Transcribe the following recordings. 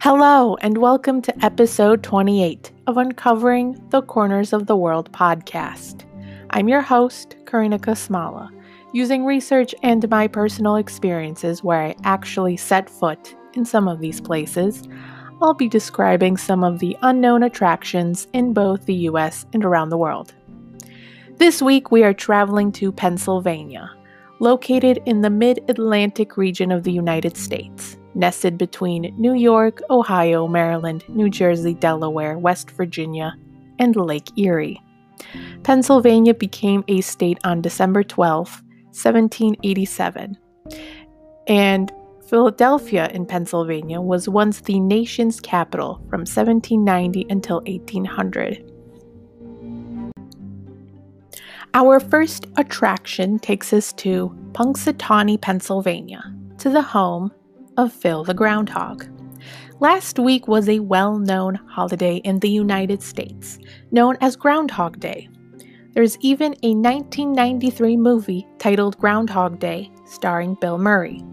Hello, and welcome to episode 28 of Uncovering the Corners of the World podcast. I'm your host, Karina Kasmala, using research and my personal experiences where I actually set foot in some of these places. I'll be describing some of the unknown attractions in both the US and around the world. This week, we are traveling to Pennsylvania, located in the mid Atlantic region of the United States nested between New York, Ohio, Maryland, New Jersey, Delaware, West Virginia, and Lake Erie. Pennsylvania became a state on December 12, 1787, and Philadelphia in Pennsylvania was once the nation's capital from 1790 until 1800. Our first attraction takes us to Punxsutawney, Pennsylvania, to the home of Phil the Groundhog. Last week was a well known holiday in the United States, known as Groundhog Day. There's even a 1993 movie titled Groundhog Day, starring Bill Murray.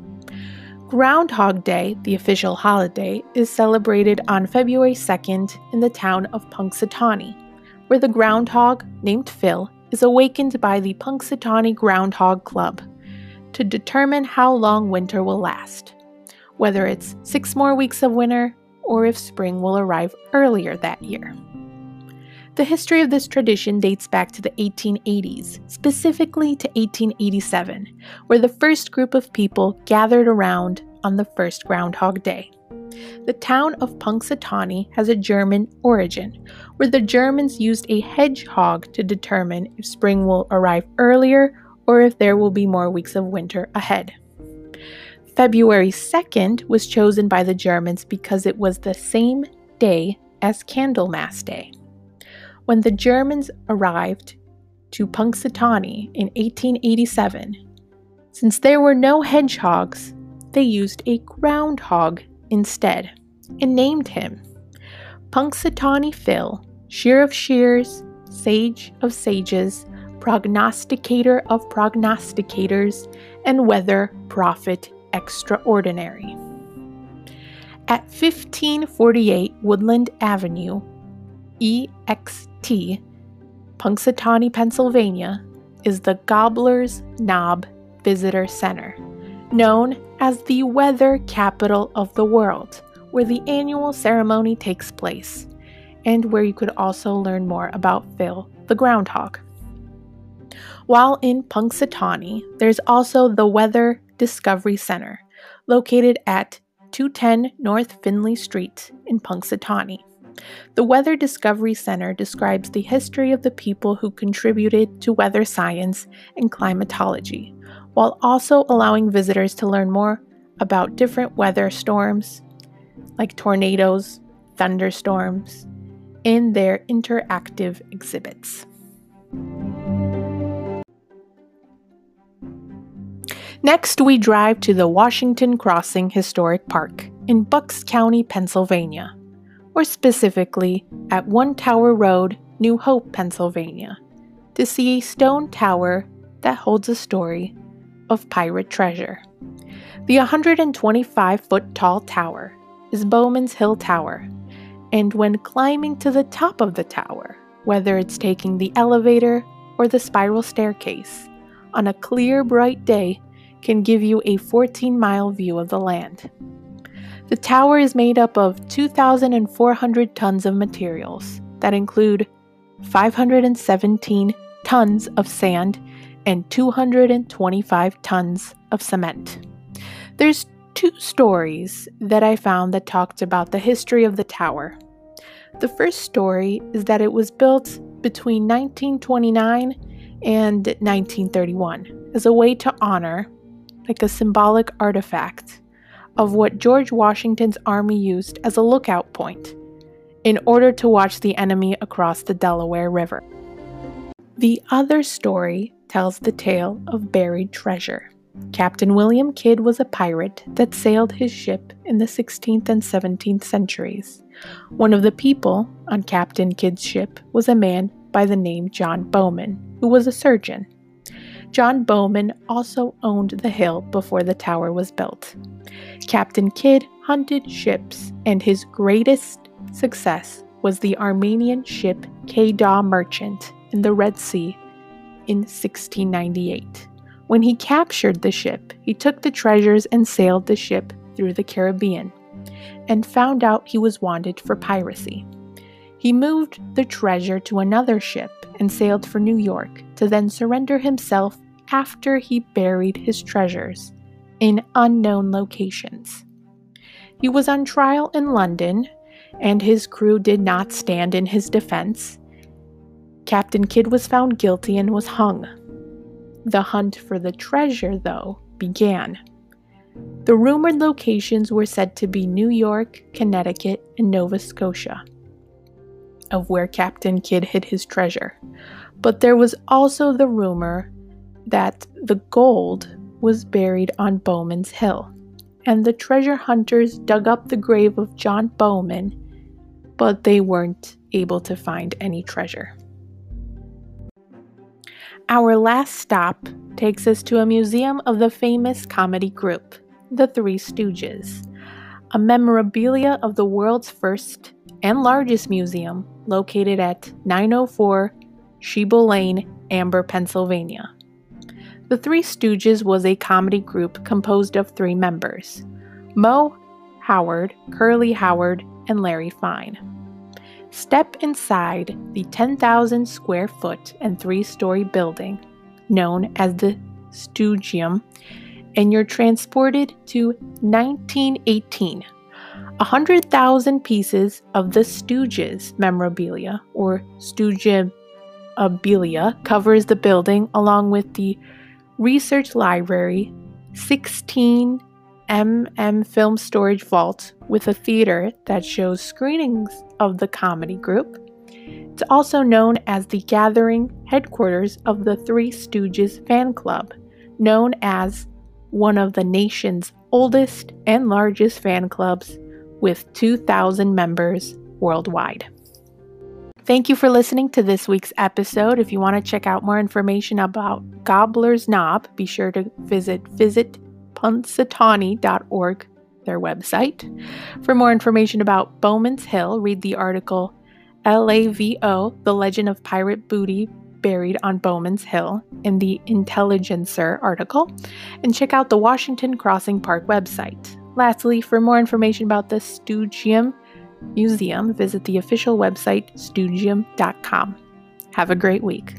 Groundhog Day, the official holiday, is celebrated on February 2nd in the town of Punxsutawney, where the groundhog, named Phil, is awakened by the Punxsutawney Groundhog Club to determine how long winter will last whether it's six more weeks of winter or if spring will arrive earlier that year. The history of this tradition dates back to the 1880s, specifically to 1887, where the first group of people gathered around on the first Groundhog Day. The town of Punxsutawney has a German origin, where the Germans used a hedgehog to determine if spring will arrive earlier or if there will be more weeks of winter ahead. February 2nd was chosen by the Germans because it was the same day as Candlemas Day. When the Germans arrived to Punxsutawney in 1887, since there were no hedgehogs, they used a groundhog instead and named him Punxsutawney Phil, Seer of Seers, Sage of Sages, Prognosticator of Prognosticators, and Weather Prophet extraordinary. At 1548 Woodland Avenue, EXT, Punxsutawney, Pennsylvania, is the Gobbler's Knob Visitor Center, known as the weather capital of the world, where the annual ceremony takes place, and where you could also learn more about Phil the groundhog. While in Punxsutawney, there's also the Weather Discovery Center, located at 210 North Findley Street in Punxsutawney. The Weather Discovery Center describes the history of the people who contributed to weather science and climatology, while also allowing visitors to learn more about different weather storms, like tornadoes, thunderstorms, in their interactive exhibits. Next, we drive to the Washington Crossing Historic Park in Bucks County, Pennsylvania, or specifically at One Tower Road, New Hope, Pennsylvania, to see a stone tower that holds a story of pirate treasure. The 125 foot tall tower is Bowman's Hill Tower, and when climbing to the top of the tower, whether it's taking the elevator or the spiral staircase, on a clear, bright day, can give you a 14 mile view of the land. The tower is made up of 2,400 tons of materials that include 517 tons of sand and 225 tons of cement. There's two stories that I found that talked about the history of the tower. The first story is that it was built between 1929 and 1931 as a way to honor like a symbolic artifact of what George Washington's army used as a lookout point in order to watch the enemy across the Delaware River. The other story tells the tale of buried treasure. Captain William Kidd was a pirate that sailed his ship in the 16th and 17th centuries. One of the people on Captain Kidd's ship was a man by the name John Bowman, who was a surgeon. John Bowman also owned the hill before the tower was built. Captain Kidd hunted ships, and his greatest success was the Armenian ship Quedagh Merchant in the Red Sea in 1698. When he captured the ship, he took the treasures and sailed the ship through the Caribbean and found out he was wanted for piracy. He moved the treasure to another ship and sailed for New York to then surrender himself after he buried his treasures in unknown locations. He was on trial in London, and his crew did not stand in his defense. Captain Kidd was found guilty and was hung. The hunt for the treasure, though, began. The rumored locations were said to be New York, Connecticut, and Nova Scotia, of where Captain Kidd hid his treasure. But there was also the rumor that the gold was buried on Bowman's Hill, and the treasure hunters dug up the grave of John Bowman, but they weren't able to find any treasure. Our last stop takes us to a museum of the famous comedy group, the Three Stooges, a memorabilia of the world's first and largest museum located at 904 Sheble Lane, Ambler, Pennsylvania. The Three Stooges was a comedy group composed of three members Moe, Howard, Curly Howard, and Larry Fine. Step inside the 10,000 square foot and three story building known as the Stoogeum, and you're transported to 1918. 100,000 pieces of the Stooges memorabilia or Stoogiabilia covers the building along with the research library, 16 MM Film Storage Vault with a theater that shows screenings of the comedy group. It's also known as the gathering headquarters of the Three Stooges fan club, known as one of the nation's oldest and largest fan clubs with 2,000 members worldwide. Thank you for listening to this week's episode. If you want to check out more information about Gobbler's Knob, be sure to visit visit punxsutawney.org, their website. For more information about Bowman's Hill, read the article LAVO, The Legend of Pirate Booty Buried on Bowman's Hill, in the Intelligencer article, and check out the Washington Crossing Park website. Lastly, for more information about the Stoogeum Museum, visit the official website stoogeum.com. Have a great week.